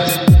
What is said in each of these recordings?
Bye.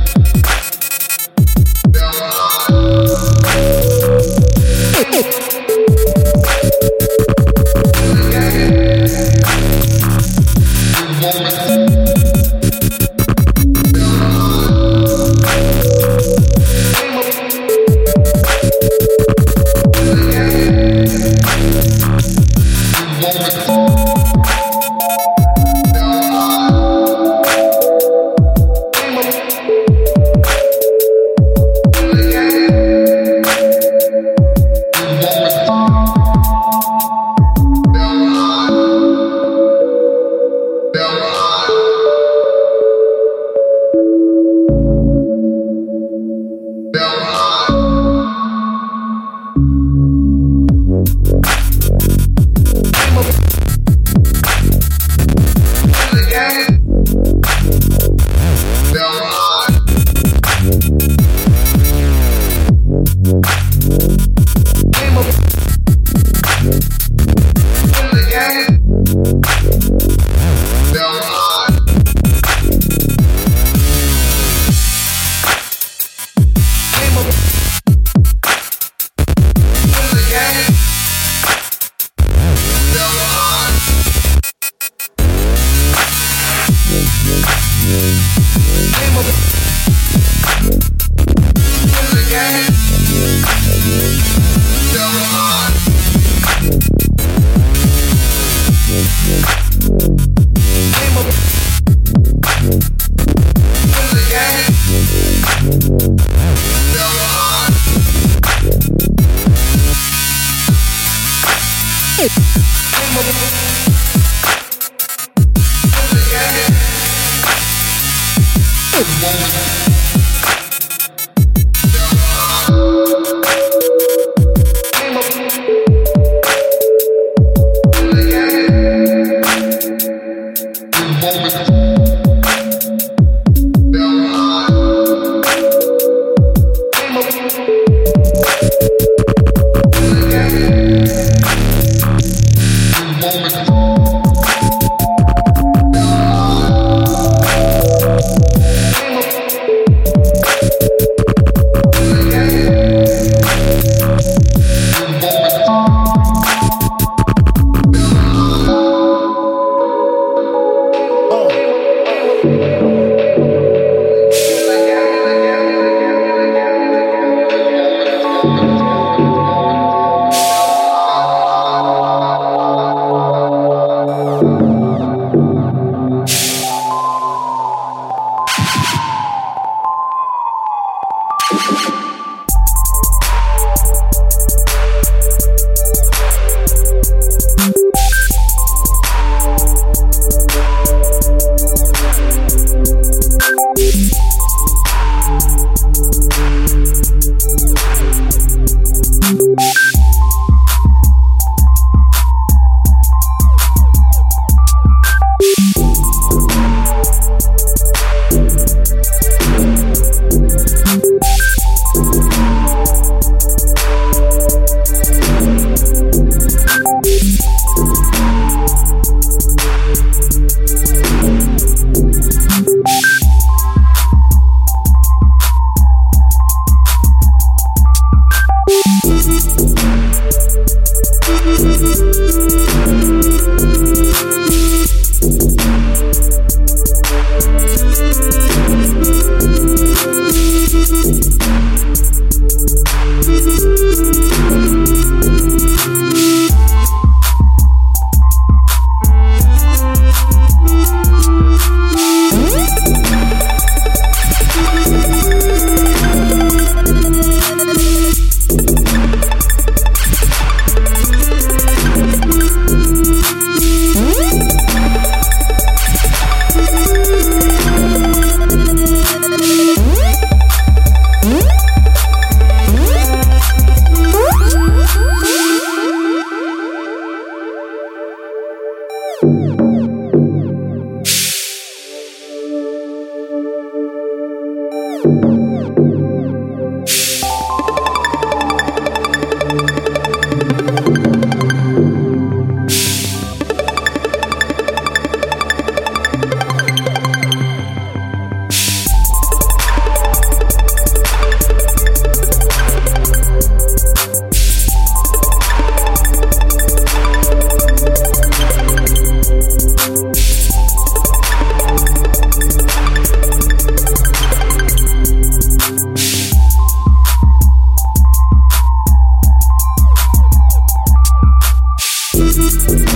Thank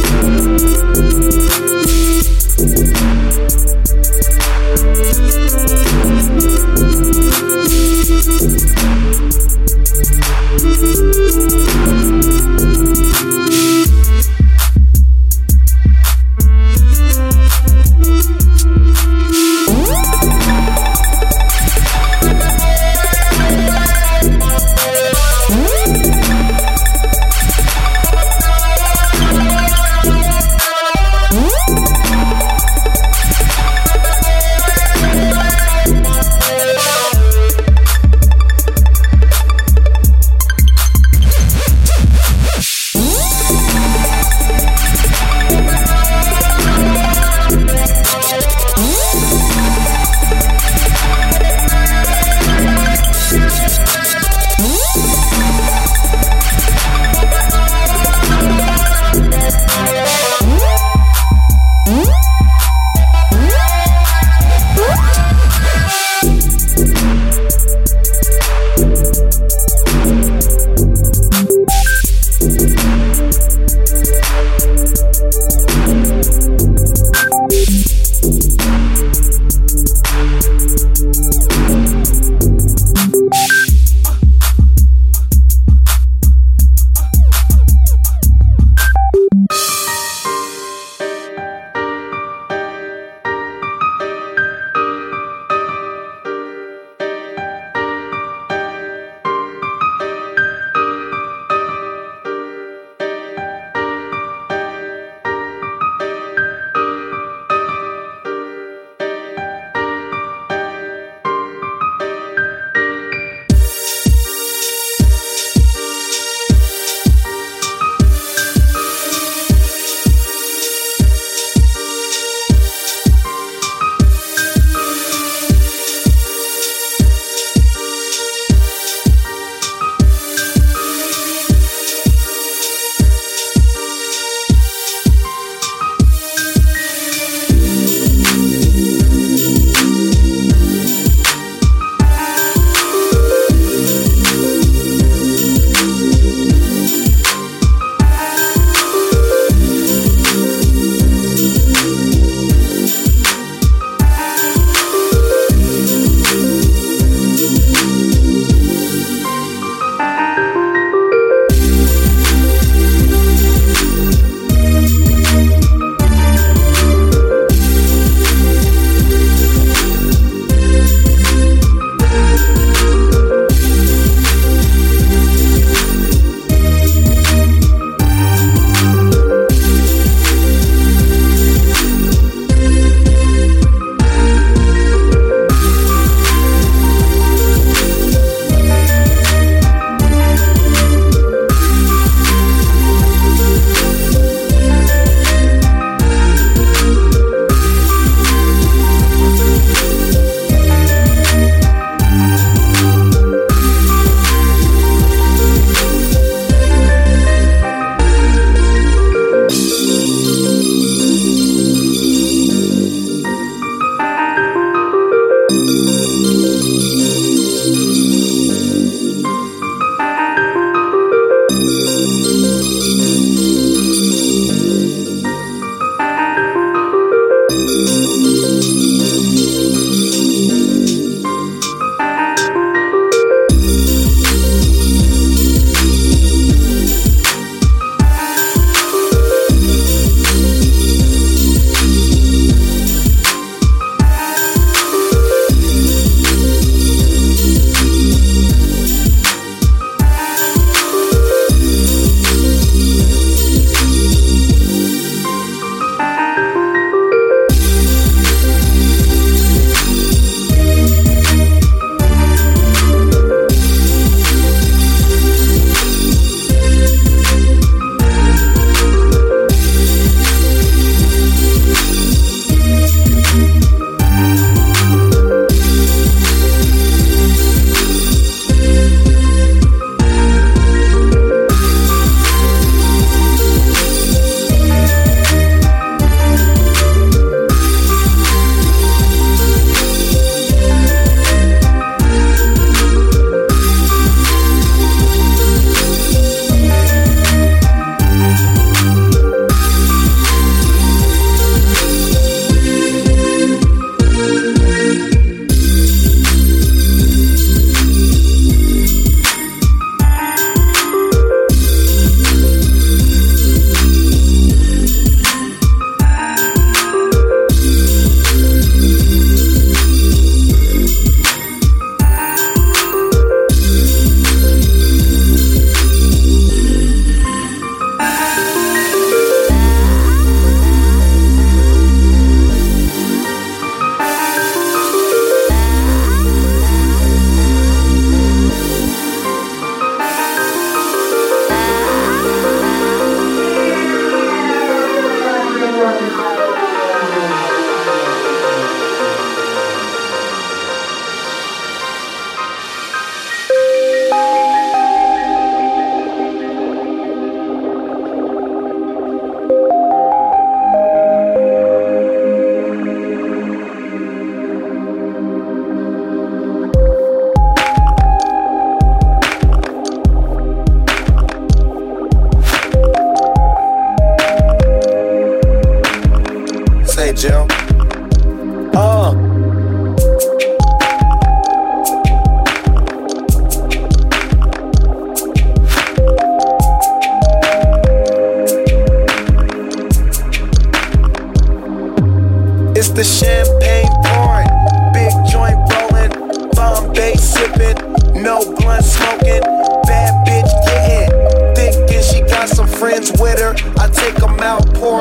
you.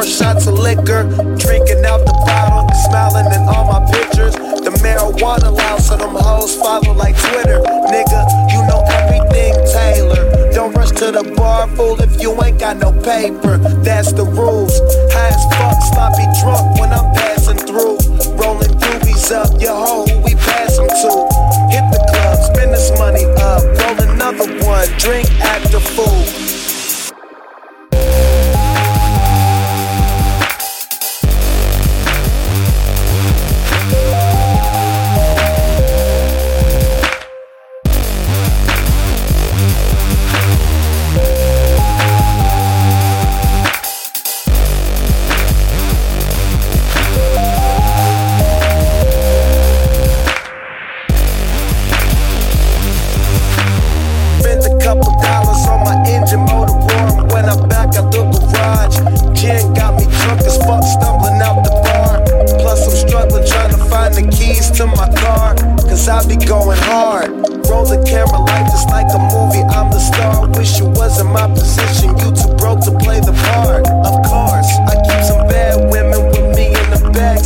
shots of liquor, drinking out the bottle, smiling in all my pictures. The marijuana loud, so them hoes follow like Twitter. Nigga, you know everything, Taylor. Don't rush to the bar, fool, if you ain't got no paper. That's the rules. High as fuck, sloppy drunk when I'm passing through. Rolling doobies up, your hoe who we pass them to. Hit the club, spend this money up, roll another one, drink after fool.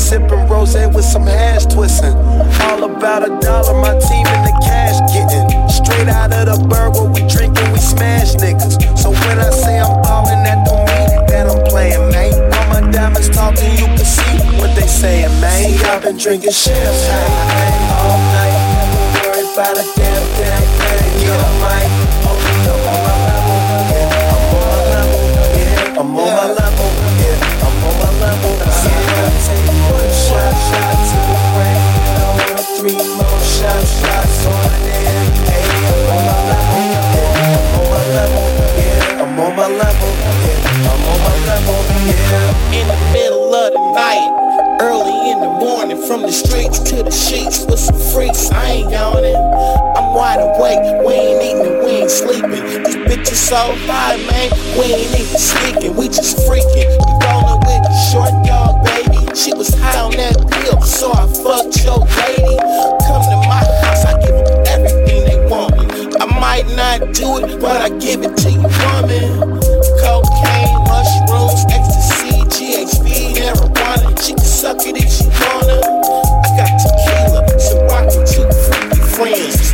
sipping rose with some hash twisting. All about a dollar, my team in the cash getting. Straight out of the bird, what we drinking, we smash niggas. So when I say I'm ballin', that don't mean that I'm playing, man. All my diamonds talking, you can see what they saying, man. See, I've been drinking champagne all night, never worried about a damn damn thing. Yeah, Mike. in the middle of the night. Early in the morning, from the streets to the sheets with some freaks. I ain't yawning. I'm wide awake. We ain't eating, we ain't sleeping. These bitches so high, man. We ain't even sneaking, We just freaking. You rolling with the short dog, baby. She was high on that pill, so I fucked your lady. Come to my house, I give them everything they want. I might not do it, but I give it to you, woman.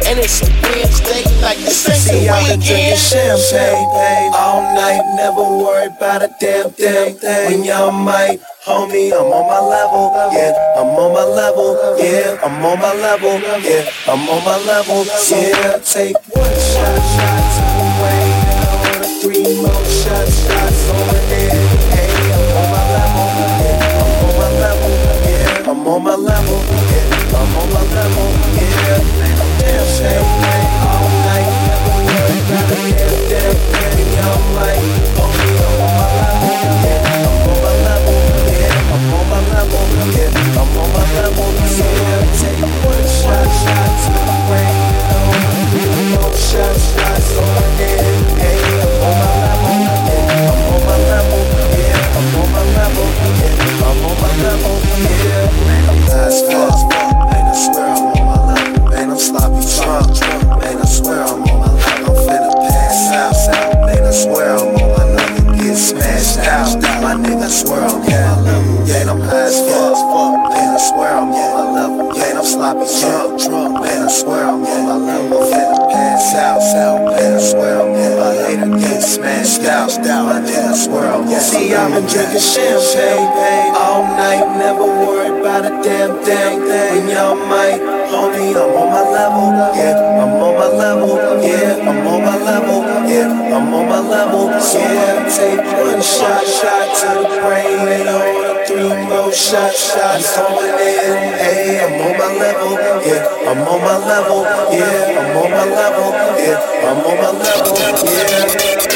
and it's a Wednesday. Like the same See, I've been drinking champagne all night, never worry about a damn thing. When y'all might, homie, I'm on my level, yeah. I'm on my level, yeah. I'm on my level, yeah. I'm on my level, yeah. Take one shot, shots away, now three more shots, shots on here. head. Hey, I'm on my level, yeah. I'm on my level, yeah. I'm on my level, yeah. I'm on my level. as fuck. I swear I'm on my level. Man, I'm sloppy drunk. Man, I swear I'm on my level. I'm finna pass out. And I swear I'm on my level. Get smashed out. My nigga, I swear I'm on my level. Man, I'm high as fuck. and I swear I'm on my level. Man, I'm sloppy drunk. Man, I swear I'm on my level west, south, south, past world. I later get smashed out, out of this world. See, I've been drinking champagne all night, never worried about a damn thing. When y'all might, homie, I'm on my level. Yeah, I'm on my level. Yeah, I'm on my level. Yeah, I'm on my level. Yeah, take one shot, shot to the brain shots. I'm in, hey, I'm on my level, yeah. I'm on my level, yeah. I'm on my level, yeah. I'm on my level, yeah.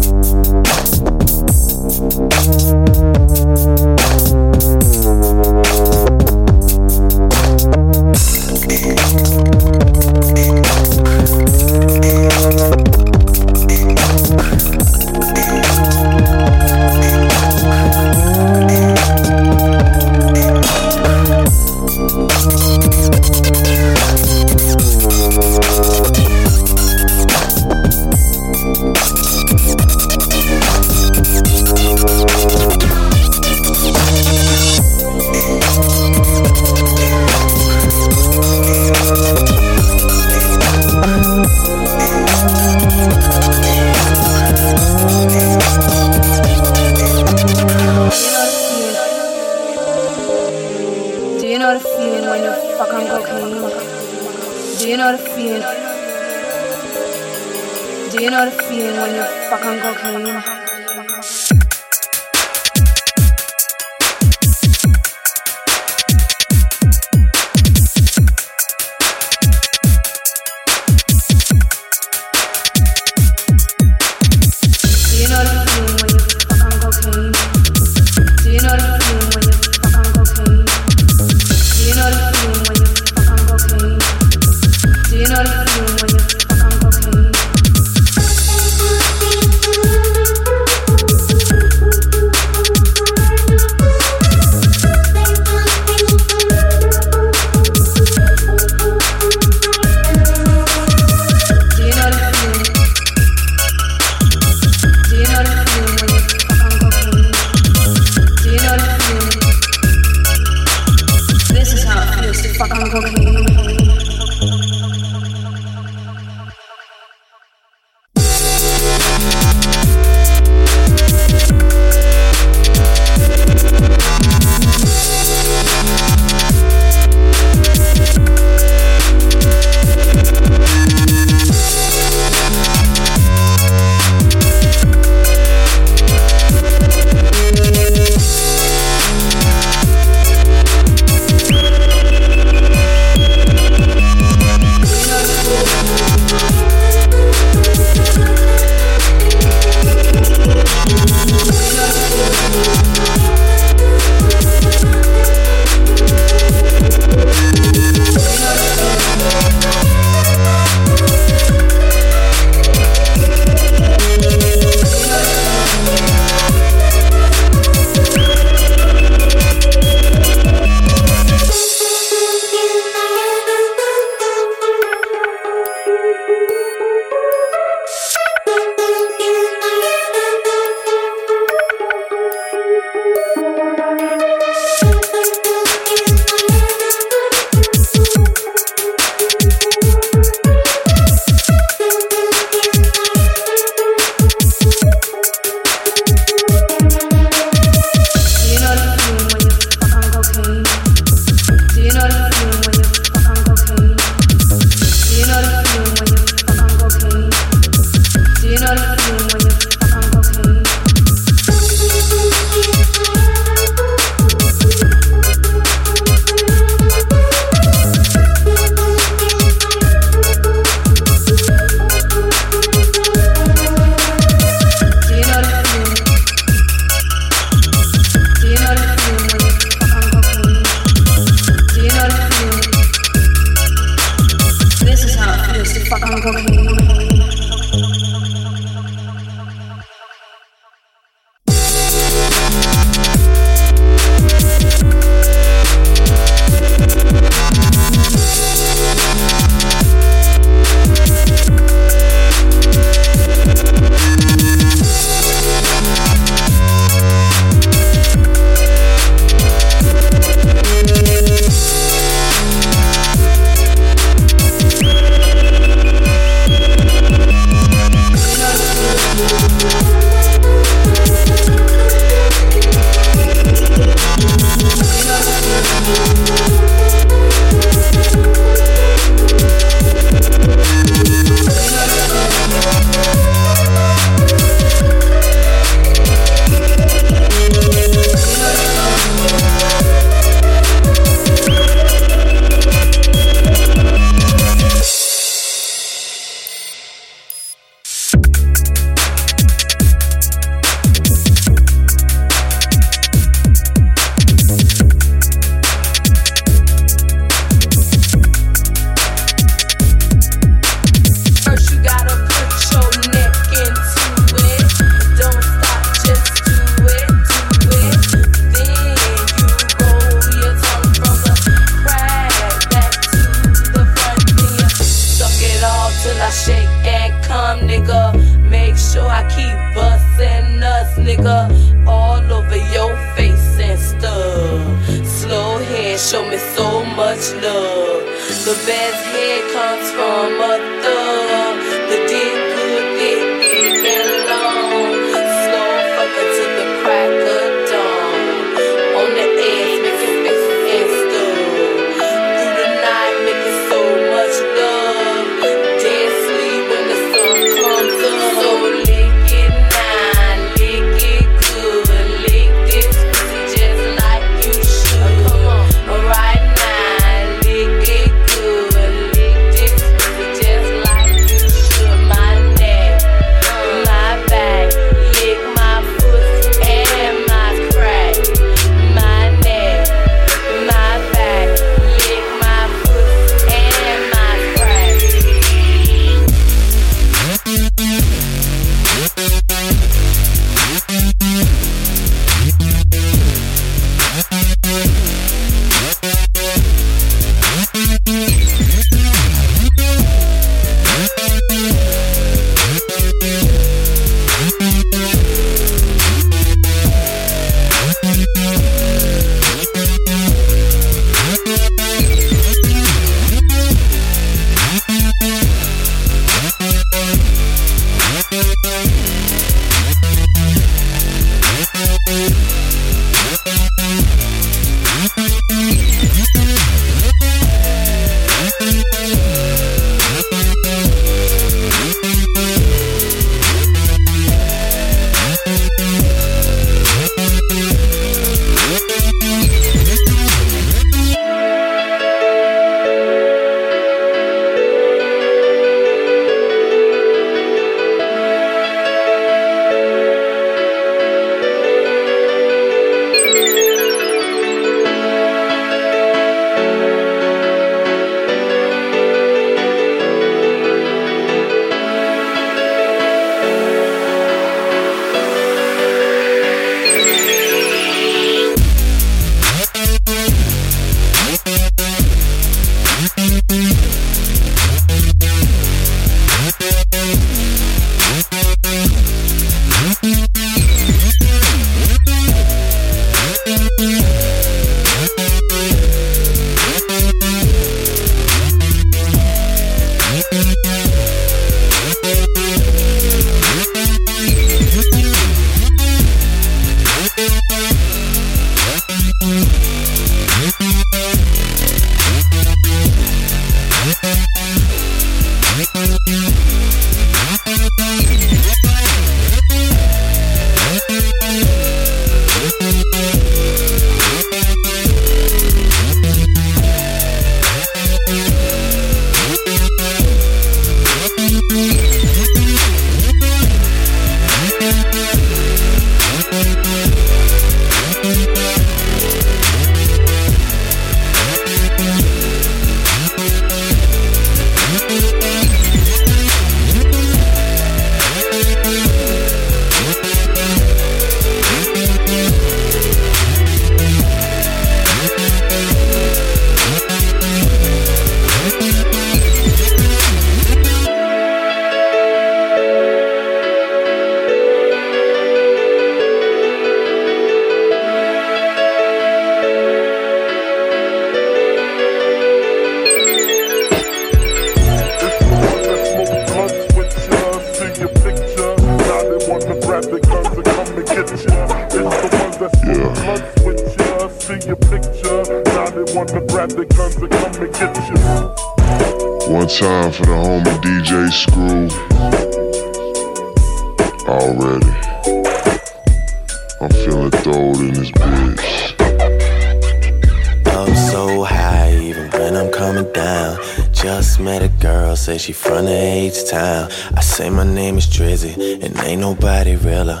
Say she from the H town. I say my name is Drizzy, and ain't nobody realer.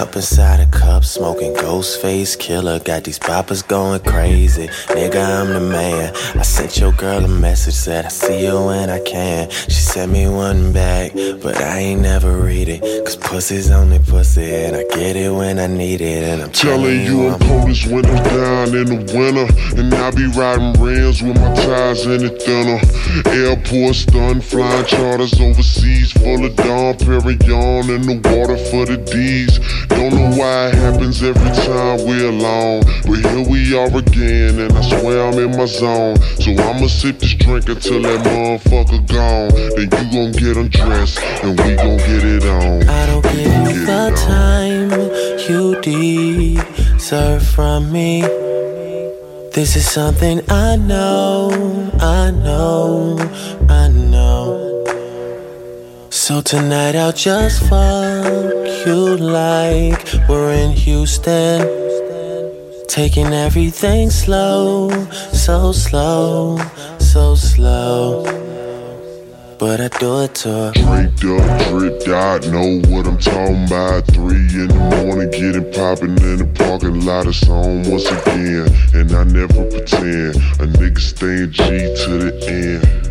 Cup inside a cup, smoking ghost face killer. Got these poppers going crazy. Nigga, I'm the man. I sent your girl a message, said I see you when I can. She sent me one back, but I ain't never read it. Cause pussy's only pussy, and I get it when I need it. And I'm Telling you I'm cold as when I'm down in the winter. And I be riding rims with my tires in the thinner. Airport stun, flying charters overseas. Full of Dom Perignon in the water for the D's. Don't know why it happens every time we're alone. But here we are again, and I swear I'm in my zone. So I'ma sip this drink until that motherfucker gone. Then you gon' get undressed, and we gon' get it on. I don't give you the time you deserve from me. This is something I know, I know, I know. So tonight I'll just fuck you like we're in Houston. Taking everything slow, so slow, so slow. But I do it to. Draped up, dripped out, know what I'm talking about. Three in the morning, getting poppin' in the parking lot. It's on once again, and I never pretend. A nigga staying G to the end.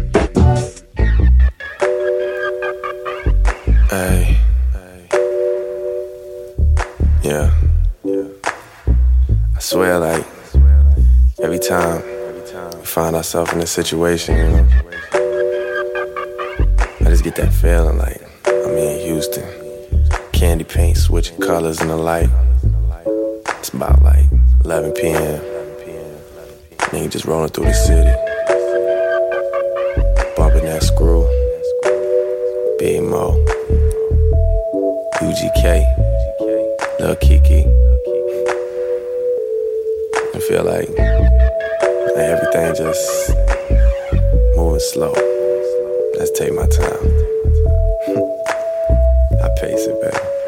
Yeah. I swear, like, every time we find ourselves in a situation, you know, I just get that feeling like I'm in Houston. Candy paint switching colors in the light. It's about like 11 p.m. Nigga just rolling through the city. Bumping that screw. Big Moe. UGK. Lil Keke. I feel like, everything just moving slow. Let's take my time. I pace it, baby.